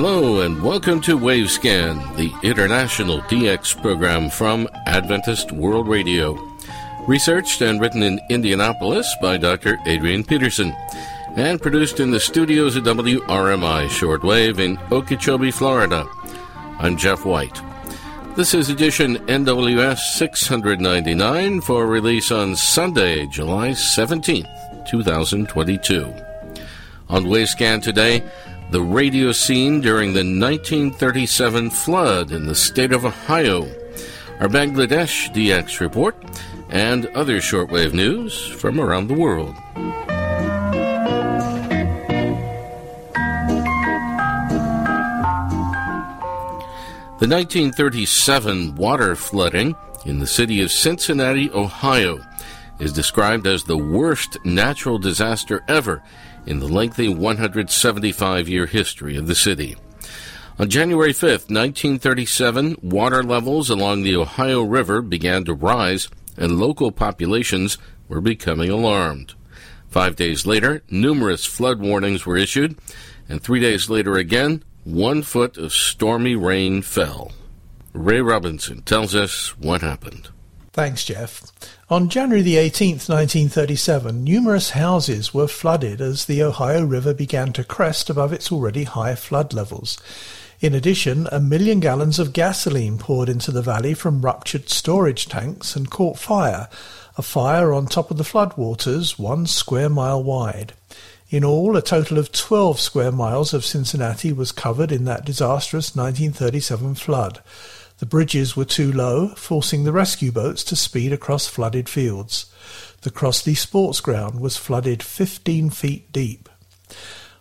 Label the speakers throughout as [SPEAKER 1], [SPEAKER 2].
[SPEAKER 1] Hello and welcome to Wavescan, the international DX program from Adventist World Radio. Researched and written in Indianapolis by Dr. Adrian Peterson, and produced in the studios of WRMI Shortwave in Okeechobee, Florida. I'm Jeff White. This is edition NWS 699 for release on Sunday, July 17th, 2022. On Wavescan today, the radio scene during the 1937 flood in the state of Ohio, our Bangladesh DX report, and other shortwave news from around the world. The 1937 water flooding in the city of Cincinnati, Ohio, is described as the worst natural disaster ever in the lengthy 175 year history of the city. On January 5, 1937, water levels along the Ohio River began to rise and local populations were becoming alarmed. Five days later, numerous flood warnings were issued, and three days later again, one foot of stormy rain fell. Ray Robinson tells us what happened.
[SPEAKER 2] Thanks, Jeff. On January the 18th, 1937, numerous houses were flooded as the Ohio River began to crest above its already high flood levels. In addition, a million gallons of gasoline poured into the valley from ruptured storage tanks and caught fire, a fire on top of the floodwaters one square mile wide. In all, a total of 12 square miles of Cincinnati was covered in that disastrous 1937 flood. The bridges were too low, forcing the rescue boats to speed across flooded fields. The Crosley Sports Ground was flooded 15 feet deep.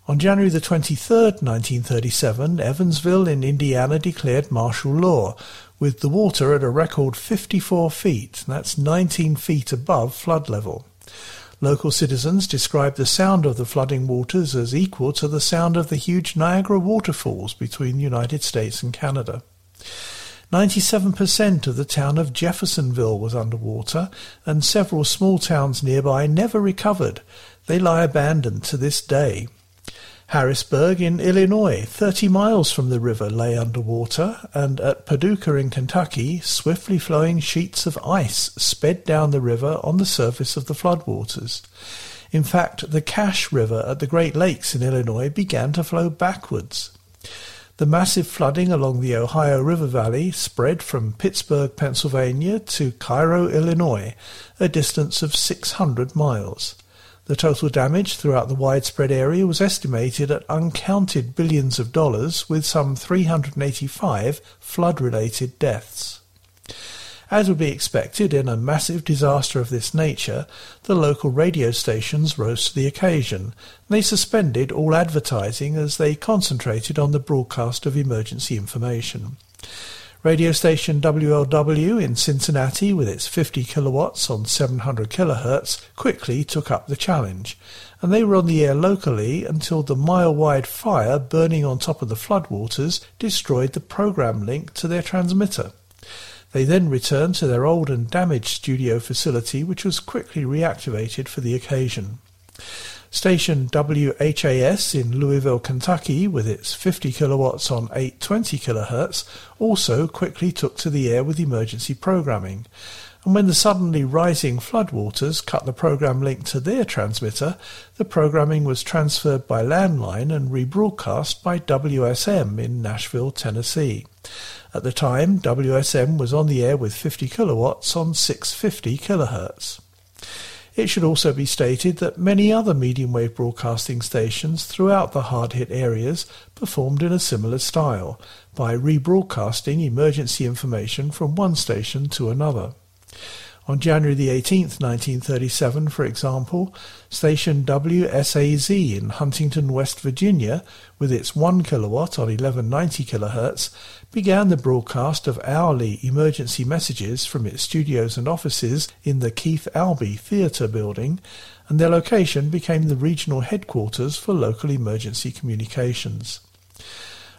[SPEAKER 2] On January the 23rd, 1937, Evansville in Indiana declared martial law, with the water at a record 54 feet, that's 19 feet above flood level. Local citizens described the sound of the flooding waters as equal to the sound of the huge Niagara waterfalls between the United States and Canada. 97% of the town of Jeffersonville was underwater, and several small towns nearby never recovered. They lie abandoned to this day. Harrisburg in Illinois, 30 miles from the river, lay underwater, and at Paducah in Kentucky, swiftly flowing sheets of ice sped down the river on the surface of the floodwaters. In fact, the Cache River at the Great Lakes in Illinois began to flow backwards. The massive flooding along the Ohio River Valley spread from Pittsburgh, Pennsylvania to Cairo, Illinois, a distance of 600 miles. The total damage throughout the widespread area was estimated at uncounted billions of dollars, with some 385 flood related deaths. As would be expected in a massive disaster of this nature, the local radio stations rose to the occasion. They suspended all advertising as they concentrated on the broadcast of emergency information. Radio station WLW in Cincinnati, with its 50 kilowatts on 700 kilohertz, quickly took up the challenge, and they were on the air locally until the mile-wide fire burning on top of the floodwaters destroyed the program link to their transmitter. They then returned to their old and damaged studio facility, which was quickly reactivated for the occasion. Station WHAS in Louisville, Kentucky, with its 50 kilowatts on 820 kilohertz, also quickly took to the air with emergency programming. And when the suddenly rising floodwaters cut the program link to their transmitter, the programming was transferred by landline and rebroadcast by WSM in Nashville, Tennessee. At the time, WSM was on the air with 50 kilowatts on 650 kilohertz. It should also be stated that many other medium wave broadcasting stations throughout the hard hit areas performed in a similar style by rebroadcasting emergency information from one station to another. On January the 18th, 1937, for example, station WSAZ in Huntington, West Virginia, with its 1 kilowatt on 1190 kilohertz, began the broadcast of hourly emergency messages from its studios and offices in the Keith Albee Theatre building, and their location became the regional headquarters for local emergency communications.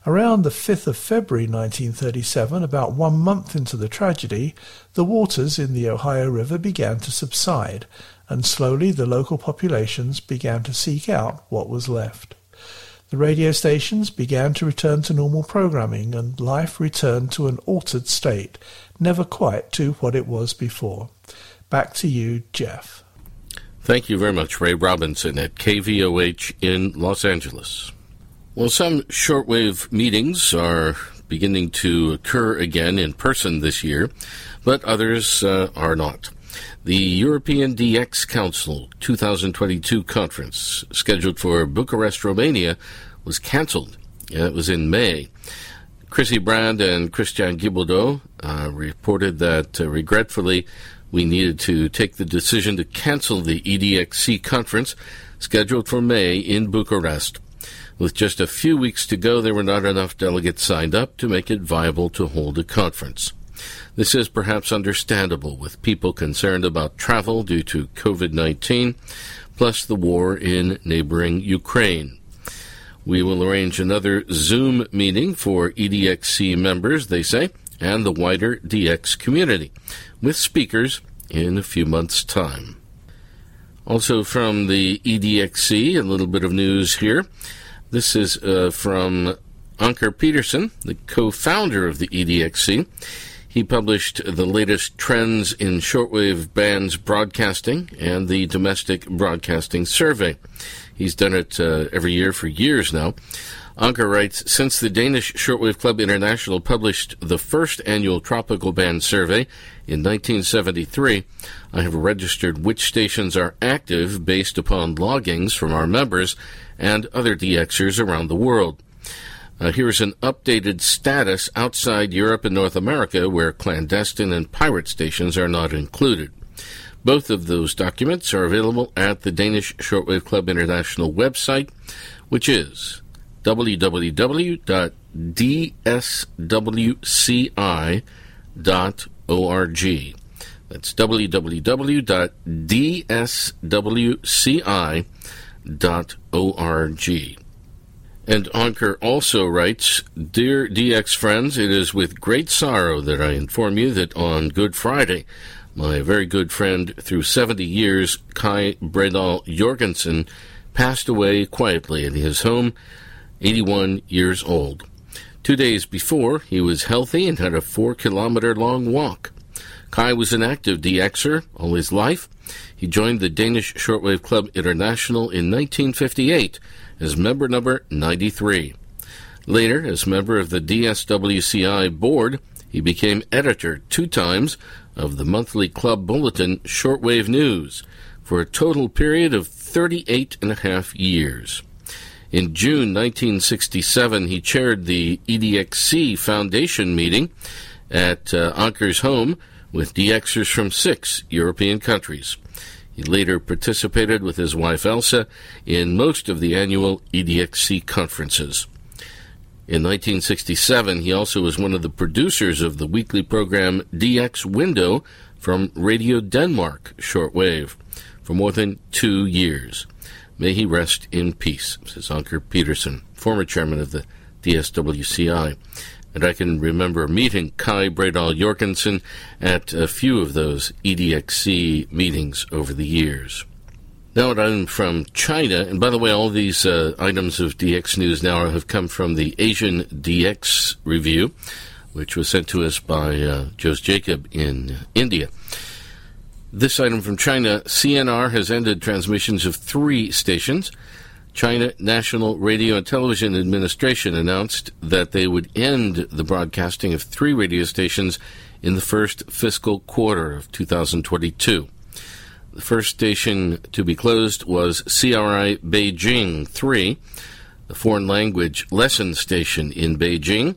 [SPEAKER 2] Around the 5th of February 1937, about one month into the tragedy, the waters in the Ohio River began to subside, and slowly the local populations began to seek out what was left. The radio stations began to return to normal programming, and life returned to an altered state, never quite to what it was before. Back to you, Jeff.
[SPEAKER 1] Thank you very much, Ray Robinson at KVOH in Los Angeles. Well, some shortwave meetings are beginning to occur again in person this year, but others uh, are not. The European DX Council 2022 conference, scheduled for Bucharest, Romania, was cancelled. It was in May. Chrissy Brand and Christian Ghibaudo uh, reported that uh, regretfully we needed to take the decision to cancel the EDXC conference scheduled for May in Bucharest. With just a few weeks to go, there were not enough delegates signed up to make it viable to hold a conference. This is perhaps understandable with people concerned about travel due to COVID 19, plus the war in neighboring Ukraine. We will arrange another Zoom meeting for EDXC members, they say, and the wider DX community, with speakers in a few months' time. Also from the EDXC, a little bit of news here. This is uh, from Anker Petersen, the co founder of the EDXC. He published the latest trends in shortwave bands broadcasting and the domestic broadcasting survey. He's done it uh, every year for years now. Anker writes Since the Danish Shortwave Club International published the first annual tropical band survey in 1973, I have registered which stations are active based upon loggings from our members and other DXers around the world. Uh, here's an updated status outside Europe and North America where clandestine and pirate stations are not included. Both of those documents are available at the Danish Shortwave Club International website, which is www.dswci.org. That's www.dswci.org www.dsdx.org. And Anker also writes Dear DX friends, it is with great sorrow that I inform you that on Good Friday, my very good friend through 70 years, Kai Bredal Jorgensen, passed away quietly in his home, 81 years old. Two days before, he was healthy and had a four kilometer long walk. Kai was an active DXer all his life he joined the Danish Shortwave Club International in 1958 as member number 93. Later, as member of the DSWCI board, he became editor two times of the monthly club bulletin Shortwave News for a total period of 38 and a half years. In June 1967, he chaired the EDXC Foundation meeting at uh, Anker's home with DXers from six European countries. He later participated with his wife Elsa in most of the annual EDXC conferences. In 1967, he also was one of the producers of the weekly program DX Window from Radio Denmark shortwave for more than two years. May he rest in peace, says Anker Petersen, former chairman of the DSWCI and I can remember meeting Kai Bredal Jorgensen at a few of those EDXC meetings over the years. Now, an item from China, and by the way, all these uh, items of DX news now have come from the Asian DX review, which was sent to us by uh, Jose Jacob in India. This item from China CNR has ended transmissions of three stations. China National Radio and Television Administration announced that they would end the broadcasting of three radio stations in the first fiscal quarter of 2022. The first station to be closed was CRI Beijing 3, the foreign language lesson station in Beijing,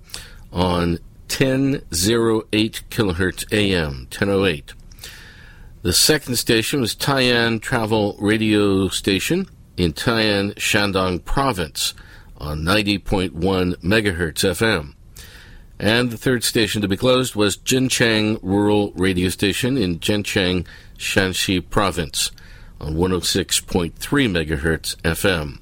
[SPEAKER 1] on 1008 kilohertz AM, 1008. The second station was Tai'an Travel Radio Station in Tai'an, Shandong Province on 90.1 megahertz FM. And the third station to be closed was Jincheng Rural Radio Station in Jincheng, Shanxi Province on 106.3 megahertz FM.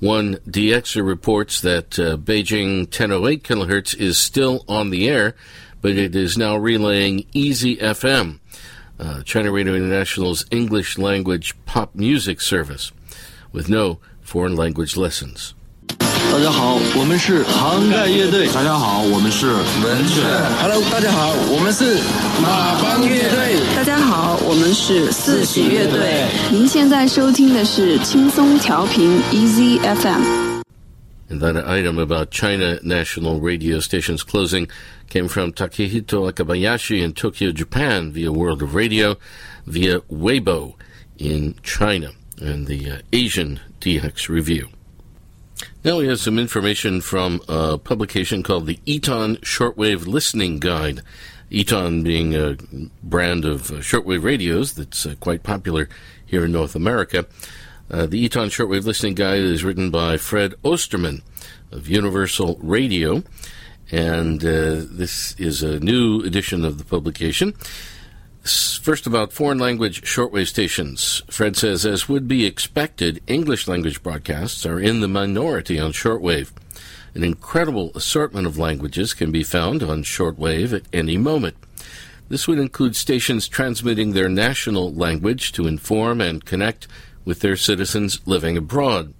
[SPEAKER 1] One DXer reports that uh, Beijing 1008 kilohertz is still on the air, but it is now relaying Easy FM, uh, China Radio International's English language pop music service, with no foreign language lessons.
[SPEAKER 3] 大家好，我们是杭盖乐队。
[SPEAKER 4] 大家好，我们是文雀。
[SPEAKER 5] Hello，大家好，我们是马帮乐队。
[SPEAKER 6] 大家好，我们是四喜乐队。您现在收听的是轻松调频 Easy
[SPEAKER 1] FM。And that item about China national radio stations closing came from Takehito Akabayashi in Tokyo, Japan, via World of Radio, via Weibo in China, and the uh, Asian DX Review. Now we have some information from a publication called the Eton Shortwave Listening Guide. Eton being a brand of uh, shortwave radios that's uh, quite popular here in North America. Uh, the Eton Shortwave Listening Guide is written by Fred Osterman of Universal Radio, and uh, this is a new edition of the publication. First, about foreign language shortwave stations. Fred says, as would be expected, English language broadcasts are in the minority on shortwave. An incredible assortment of languages can be found on shortwave at any moment. This would include stations transmitting their national language to inform and connect with their citizens living abroad.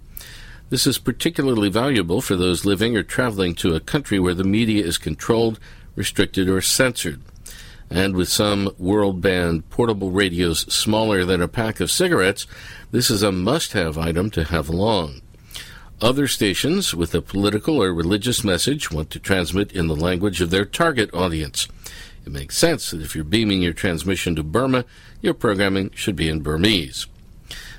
[SPEAKER 1] This is particularly valuable for those living or traveling to a country where the media is controlled, restricted, or censored and with some world band portable radios smaller than a pack of cigarettes, this is a must have item to have along. Other stations with a political or religious message want to transmit in the language of their target audience. It makes sense that if you're beaming your transmission to Burma, your programming should be in Burmese.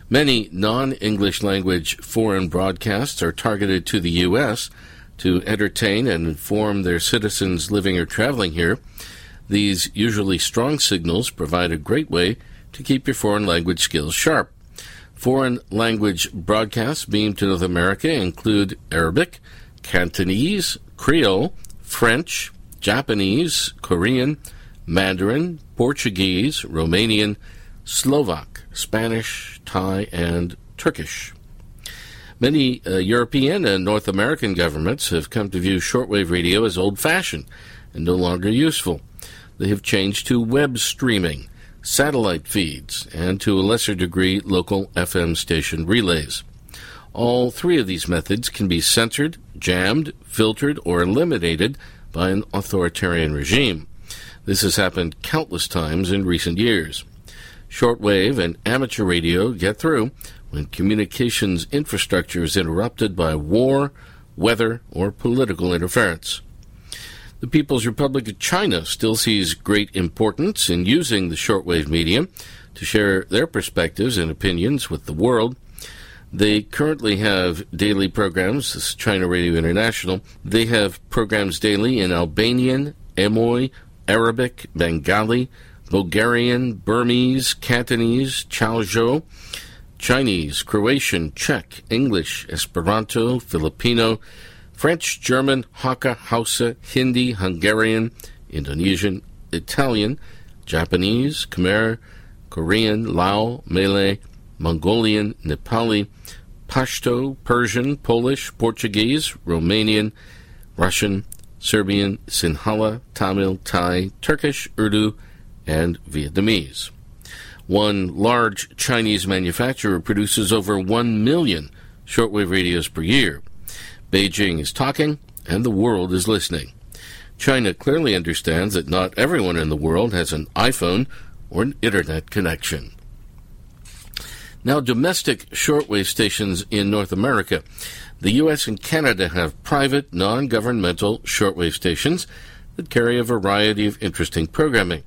[SPEAKER 1] Many non English language foreign broadcasts are targeted to the U.S. to entertain and inform their citizens living or traveling here. These usually strong signals provide a great way to keep your foreign language skills sharp. Foreign language broadcasts beamed to North America include Arabic, Cantonese, Creole, French, Japanese, Korean, Mandarin, Portuguese, Romanian, Slovak, Spanish, Thai, and Turkish. Many uh, European and North American governments have come to view shortwave radio as old fashioned and no longer useful they have changed to web streaming, satellite feeds, and to a lesser degree, local FM station relays. All three of these methods can be censored, jammed, filtered, or eliminated by an authoritarian regime. This has happened countless times in recent years. Shortwave and amateur radio get through when communications infrastructure is interrupted by war, weather, or political interference. The People's Republic of China still sees great importance in using the shortwave medium to share their perspectives and opinions with the world. They currently have daily programs, this is China Radio International. They have programs daily in Albanian, Amoy, Arabic, Bengali, Bulgarian, Burmese, Cantonese, Chaozhou, Chinese, Croatian, Czech, English, Esperanto, Filipino, French, German, Hakka, Hausa, Hindi, Hungarian, Indonesian, Italian, Japanese, Khmer, Korean, Lao, Malay, Mongolian, Nepali, Pashto, Persian, Polish, Portuguese, Romanian, Russian, Serbian, Sinhala, Tamil, Thai, Turkish, Urdu, and Vietnamese. One large Chinese manufacturer produces over 1 million shortwave radios per year. Beijing is talking, and the world is listening. China clearly understands that not everyone in the world has an iPhone or an internet connection. Now, domestic shortwave stations in North America. The U.S. and Canada have private, non governmental shortwave stations that carry a variety of interesting programming.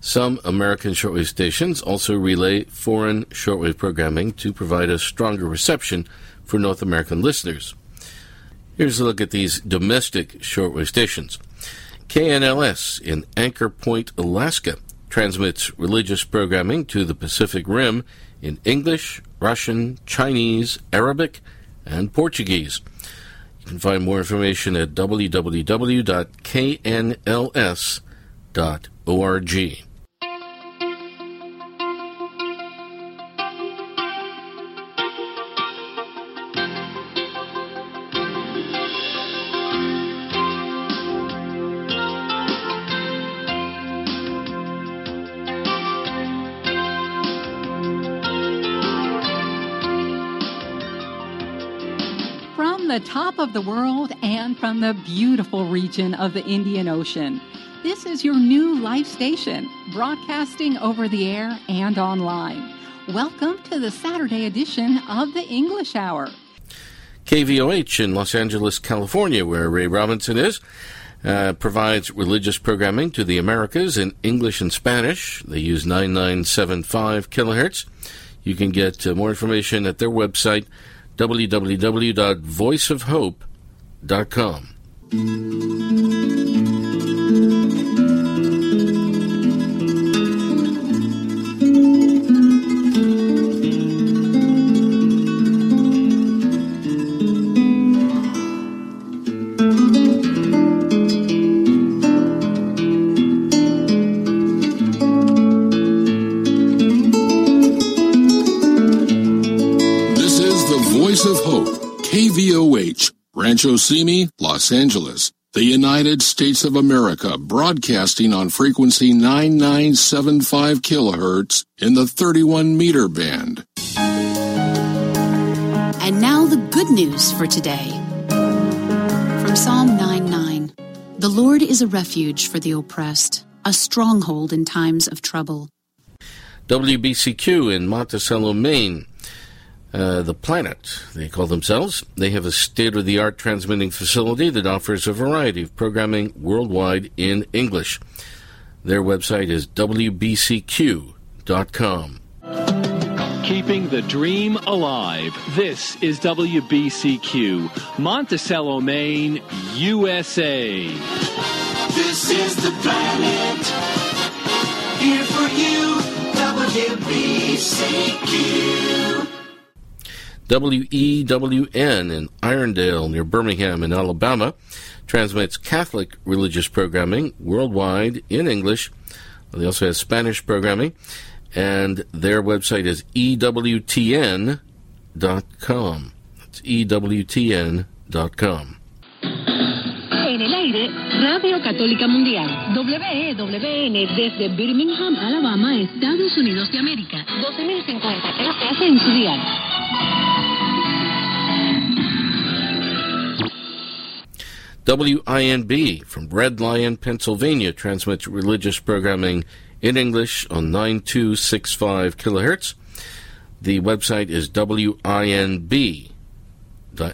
[SPEAKER 1] Some American shortwave stations also relay foreign shortwave programming to provide a stronger reception for North American listeners. Here's a look at these domestic shortwave stations. KNLS in Anchor Point, Alaska, transmits religious programming to the Pacific Rim in English, Russian, Chinese, Arabic, and Portuguese. You can find more information at www.knls.org.
[SPEAKER 7] of the world and from the beautiful region of the Indian Ocean. This is your new life station, broadcasting over the air and online. Welcome to the Saturday edition of the English Hour.
[SPEAKER 1] KVOH in Los Angeles, California, where Ray Robinson is, uh, provides religious programming to the Americas in English and Spanish. They use 9975 kilohertz. You can get uh, more information at their website, www.voiceofhope.com.
[SPEAKER 8] KVOH, Rancho Simi, Los Angeles, the United States of America, broadcasting on frequency 9975 kilohertz in the 31 meter band.
[SPEAKER 9] And now the good news for today. From Psalm 9:9. The Lord is a refuge for the oppressed, a stronghold in times of trouble.
[SPEAKER 1] WBCQ in Monticello, Maine. Uh, the Planet, they call themselves. They have a state of the art transmitting facility that offers a variety of programming worldwide in English. Their website is WBCQ.com.
[SPEAKER 10] Keeping the dream alive. This is WBCQ, Monticello, Maine, USA.
[SPEAKER 11] This is the planet. Here for you, WBCQ.
[SPEAKER 1] WEWN in Irondale near Birmingham in Alabama transmits Catholic religious programming worldwide in English. They also have Spanish programming, and their website is EWTN.com. That's EWTN.com.
[SPEAKER 12] En el aire, Radio Católica Mundial, WEWN desde Birmingham, Alabama, Estados Unidos de América. 12.050 kHz en su dial.
[SPEAKER 1] WINB from Red Lion, Pennsylvania transmits religious programming in English on 9265 kilohertz. The website is WINB,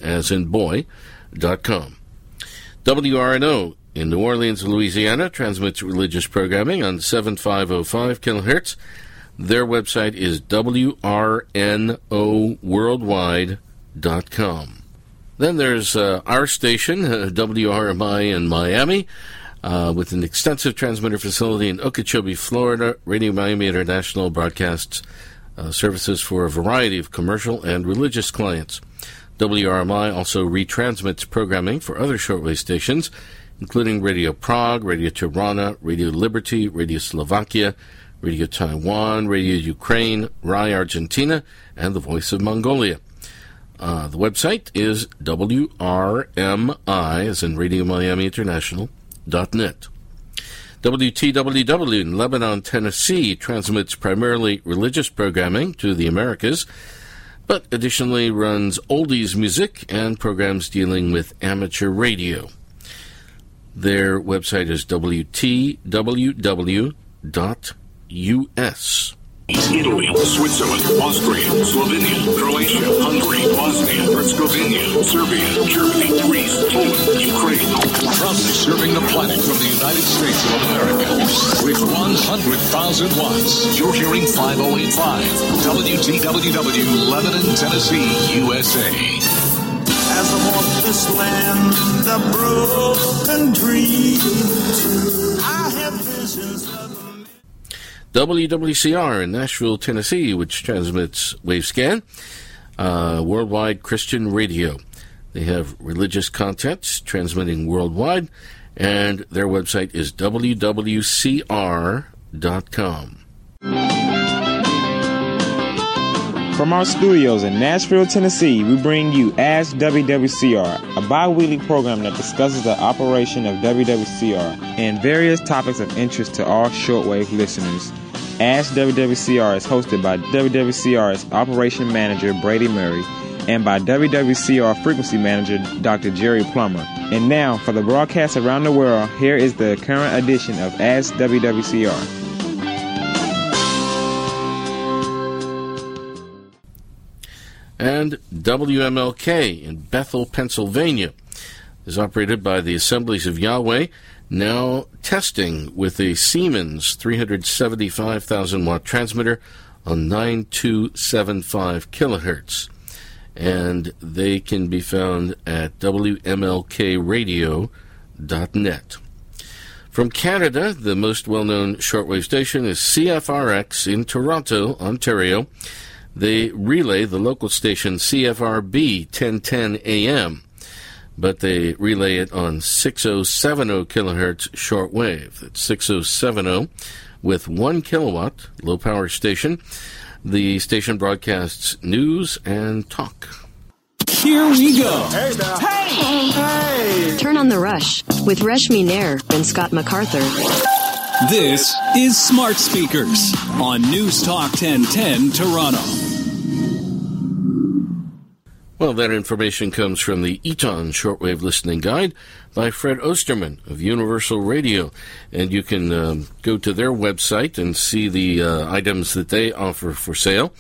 [SPEAKER 1] as in boy, dot com. WRNO in New Orleans, Louisiana transmits religious programming on 7505 kilohertz. Their website is WRNOworldwide.com. Then there's uh, our station, uh, WRMI in Miami, uh, with an extensive transmitter facility in Okeechobee, Florida. Radio Miami International broadcasts uh, services for a variety of commercial and religious clients. WRMI also retransmits programming for other shortwave stations, including Radio Prague, Radio Tirana, Radio Liberty, Radio Slovakia, Radio Taiwan, Radio Ukraine, RAE Argentina, and The Voice of Mongolia. Uh, the website is WRMI, as in Radio Miami International, dot net. WTWW in Lebanon, Tennessee transmits primarily religious programming to the Americas, but additionally runs oldies music and programs dealing with amateur radio. Their website is WTWW.us.
[SPEAKER 13] Italy, Switzerland, Austria, Slovenia, Croatia, Hungary, Bosnia, Herzegovina, Serbia, Germany, Greece, Poland, Ukraine.
[SPEAKER 14] Proudly serving the planet from the United States of America with 100,000 watts. You're hearing 5085 WTWW, Lebanon, Tennessee, USA.
[SPEAKER 11] As I walk this land of broken dreams, I have visions of
[SPEAKER 1] WWCR in Nashville, Tennessee, which transmits Wavescan, uh, worldwide Christian radio. They have religious content transmitting worldwide, and their website is wwcr.com.
[SPEAKER 15] From our studios in Nashville, Tennessee, we bring you Ask WWCR, a bi weekly program that discusses the operation of WWCR and various topics of interest to all shortwave listeners. Ask WWCR is hosted by WWCR's Operation Manager Brady Murray and by WWCR frequency manager Dr. Jerry Plummer. And now, for the broadcast around the world, here is the current edition of Ask WWCR.
[SPEAKER 1] And WMLK in Bethel, Pennsylvania is operated by the Assemblies of Yahweh, now testing with a Siemens 375,000 watt transmitter on 9275 kilohertz. And they can be found at WMLKradio.net. From Canada, the most well known shortwave station is CFRX in Toronto, Ontario. They relay the local station CFRB 1010 AM but they relay it on 6070 kilohertz shortwave. It's 6070 with 1 kilowatt low power station. The station broadcasts news and talk.
[SPEAKER 16] Here we go.
[SPEAKER 17] Hey now. Hey! Hey! Turn on the rush with Reshmi Nair and Scott MacArthur.
[SPEAKER 16] This is Smart Speakers on News Talk 1010 Toronto.
[SPEAKER 1] Well, that information comes from the Eton Shortwave Listening Guide by Fred Osterman of Universal Radio. And you can um, go to their website and see the uh, items that they offer for sale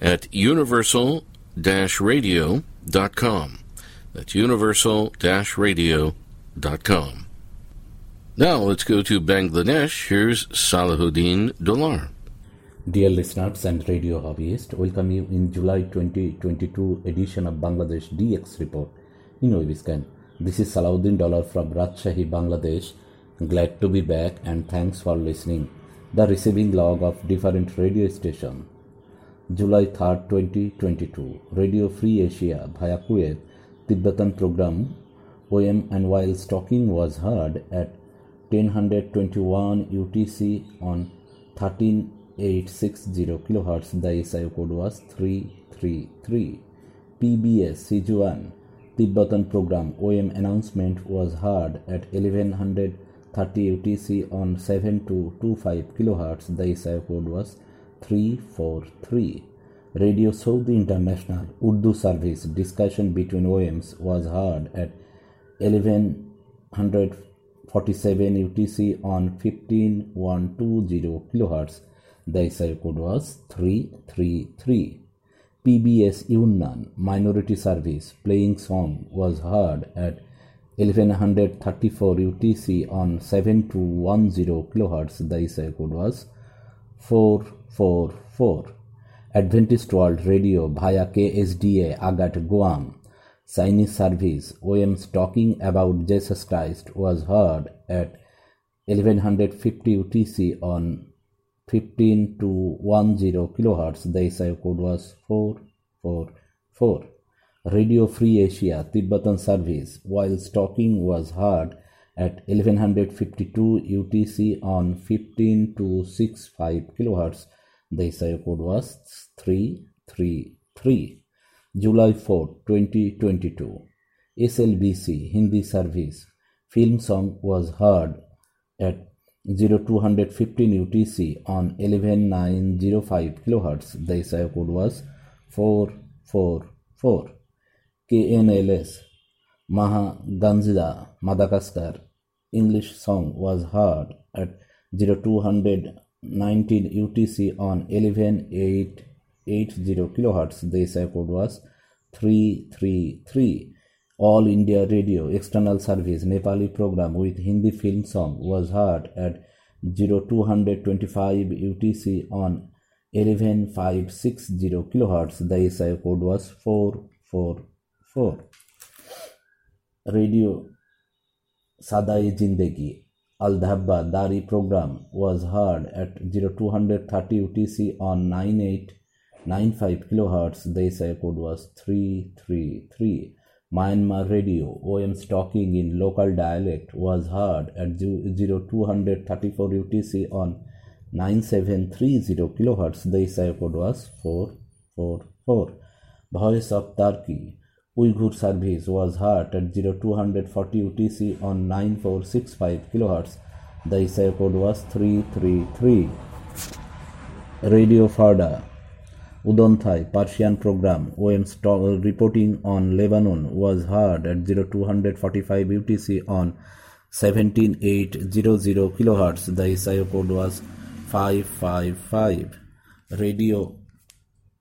[SPEAKER 1] at universal radio.com. That's universal radio.com. Now let's go to Bangladesh. Here's Salahuddin Dolar.
[SPEAKER 18] Dear listeners and radio hobbyists, welcome you in July 2022 edition of Bangladesh DX report in Webiscan. This is Salahuddin Dollar from Rajshahi, Bangladesh. Glad to be back and thanks for listening. The receiving log of different radio station. July 3rd, 2022. Radio Free Asia via Kuwait Tibetan program OM and while stalking was heard at 1021 UTC on 13 860 kHz the SIO code was 333 PBS Sichuan Tibetan program OM announcement was heard at 1130 UTC on 7225 kHz the SIO code was 343 Radio Saudi International Urdu service discussion between OMs was heard at 1147 UTC on 15120 kHz the SI code was 333. PBS Yunnan Minority Service playing song was heard at 1134 UTC on 7210 kHz. The SI code was 444. Adventist World Radio via KSDA Agat Guam Chinese service OM's talking about Jesus Christ was heard at 1150 UTC on 15 to 10 kilohertz. The SIO code was 444. Radio Free Asia Tibetan service while talking was heard at 1152 UTC on 15 to 65 kilohertz. The SIO code was 333. July 4, 2022. SLBC Hindi service film song was heard at 0215 UTC on 11905 kHz. The SIO code was 444. KNLS Mahajanga Madagascar English song was heard at 0219 UTC on 11880 kHz. The SIO code was 333. All India Radio External Service Nepali program with Hindi film song was heard at 0225 UTC on 11560 kHz. The SI code was 444. Radio Sadai Jindagi Al Dhabba Dari program was heard at 0230 UTC on 9895 kilohertz. The SI was 333. Myanmar radio OM's talking in local dialect was heard at 0234 UTC on 9730 kilohertz. The SI was 444. Voice of Turkey Uyghur service was heard at 0240 UTC on 9465 kilohertz. The SI code was 333. Radio Farda Udonthai Persian program OM's reporting on Lebanon was heard at 0245 UTC on 17800 kHz. The SIO code was 555. Radio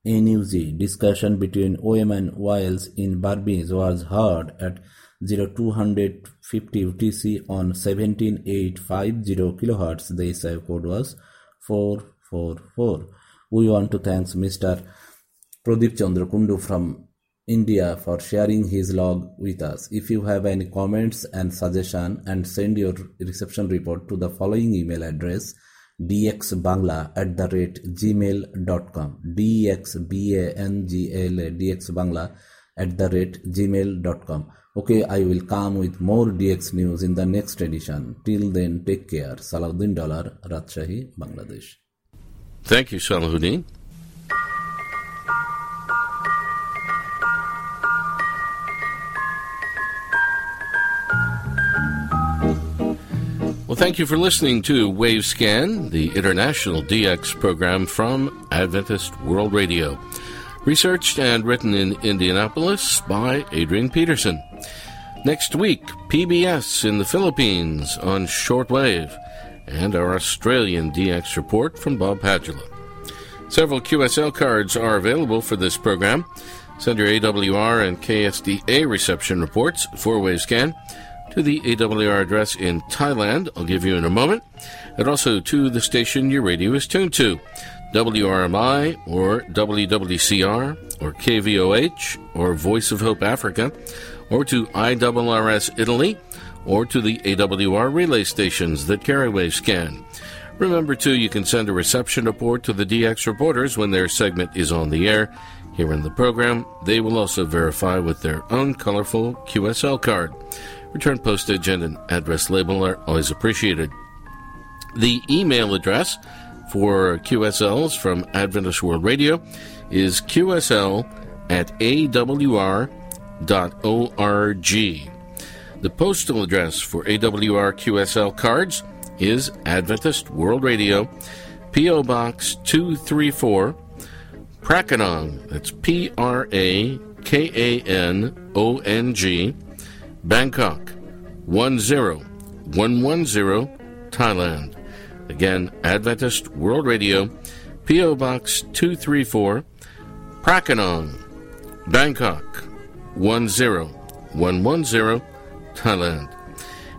[SPEAKER 18] NUZ discussion between OM and Wales in Berbice was heard at 0250 UTC on 17850 kHz. The SIO code was 444. We want to thank Mr. Pradeep Chandra Kundu from India for sharing his log with us. If you have any comments and suggestion and send your reception report to the following email address dxbangla at the rate gmail.com dxbangla dxbangla at the rate gmail.com okay i will come with more dx news in the next edition till then take care salahuddin dollar rajshahi bangladesh
[SPEAKER 1] Thank you, Salahuddin. Well, thank you for listening to Wavescan, the international DX program from Adventist World Radio. Researched and written in Indianapolis by Adrian Peterson. Next week, PBS in the Philippines on shortwave and our Australian DX report from Bob Padula. Several QSL cards are available for this program. Send your AWR and KSDA reception reports, four-way scan, to the AWR address in Thailand, I'll give you in a moment, and also to the station your radio is tuned to, WRMI or WWCR or KVOH or Voice of Hope Africa, or to IRRS Italy, or to the AWR relay stations that carry Wavescan. Remember, too, you can send a reception report to the DX reporters when their segment is on the air. Here in the program, they will also verify with their own colorful QSL card. Return postage and an address label are always appreciated. The email address for QSLs from Adventist World Radio is qsl at awr.org. The postal address for AWR QSL cards is Adventist World Radio, P.O. Box 234, Prakanong, that's P R A K A N O N G, Bangkok 10110, Thailand. Again, Adventist World Radio, P.O. Box 234, Prakanong, Bangkok 10110, Thailand.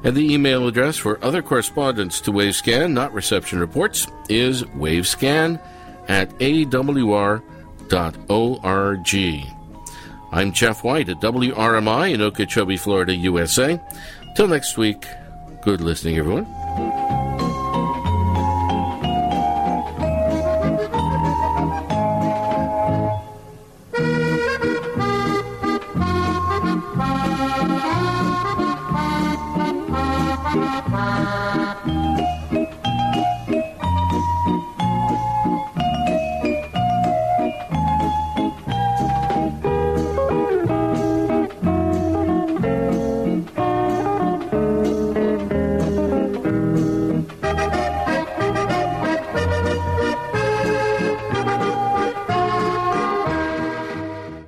[SPEAKER 1] And the email address for other correspondence to Wavescan, not reception reports, is wavescan at awr.org. I'm Jeff White at WRMI in Okeechobee, Florida, USA. Till next week, good listening, everyone.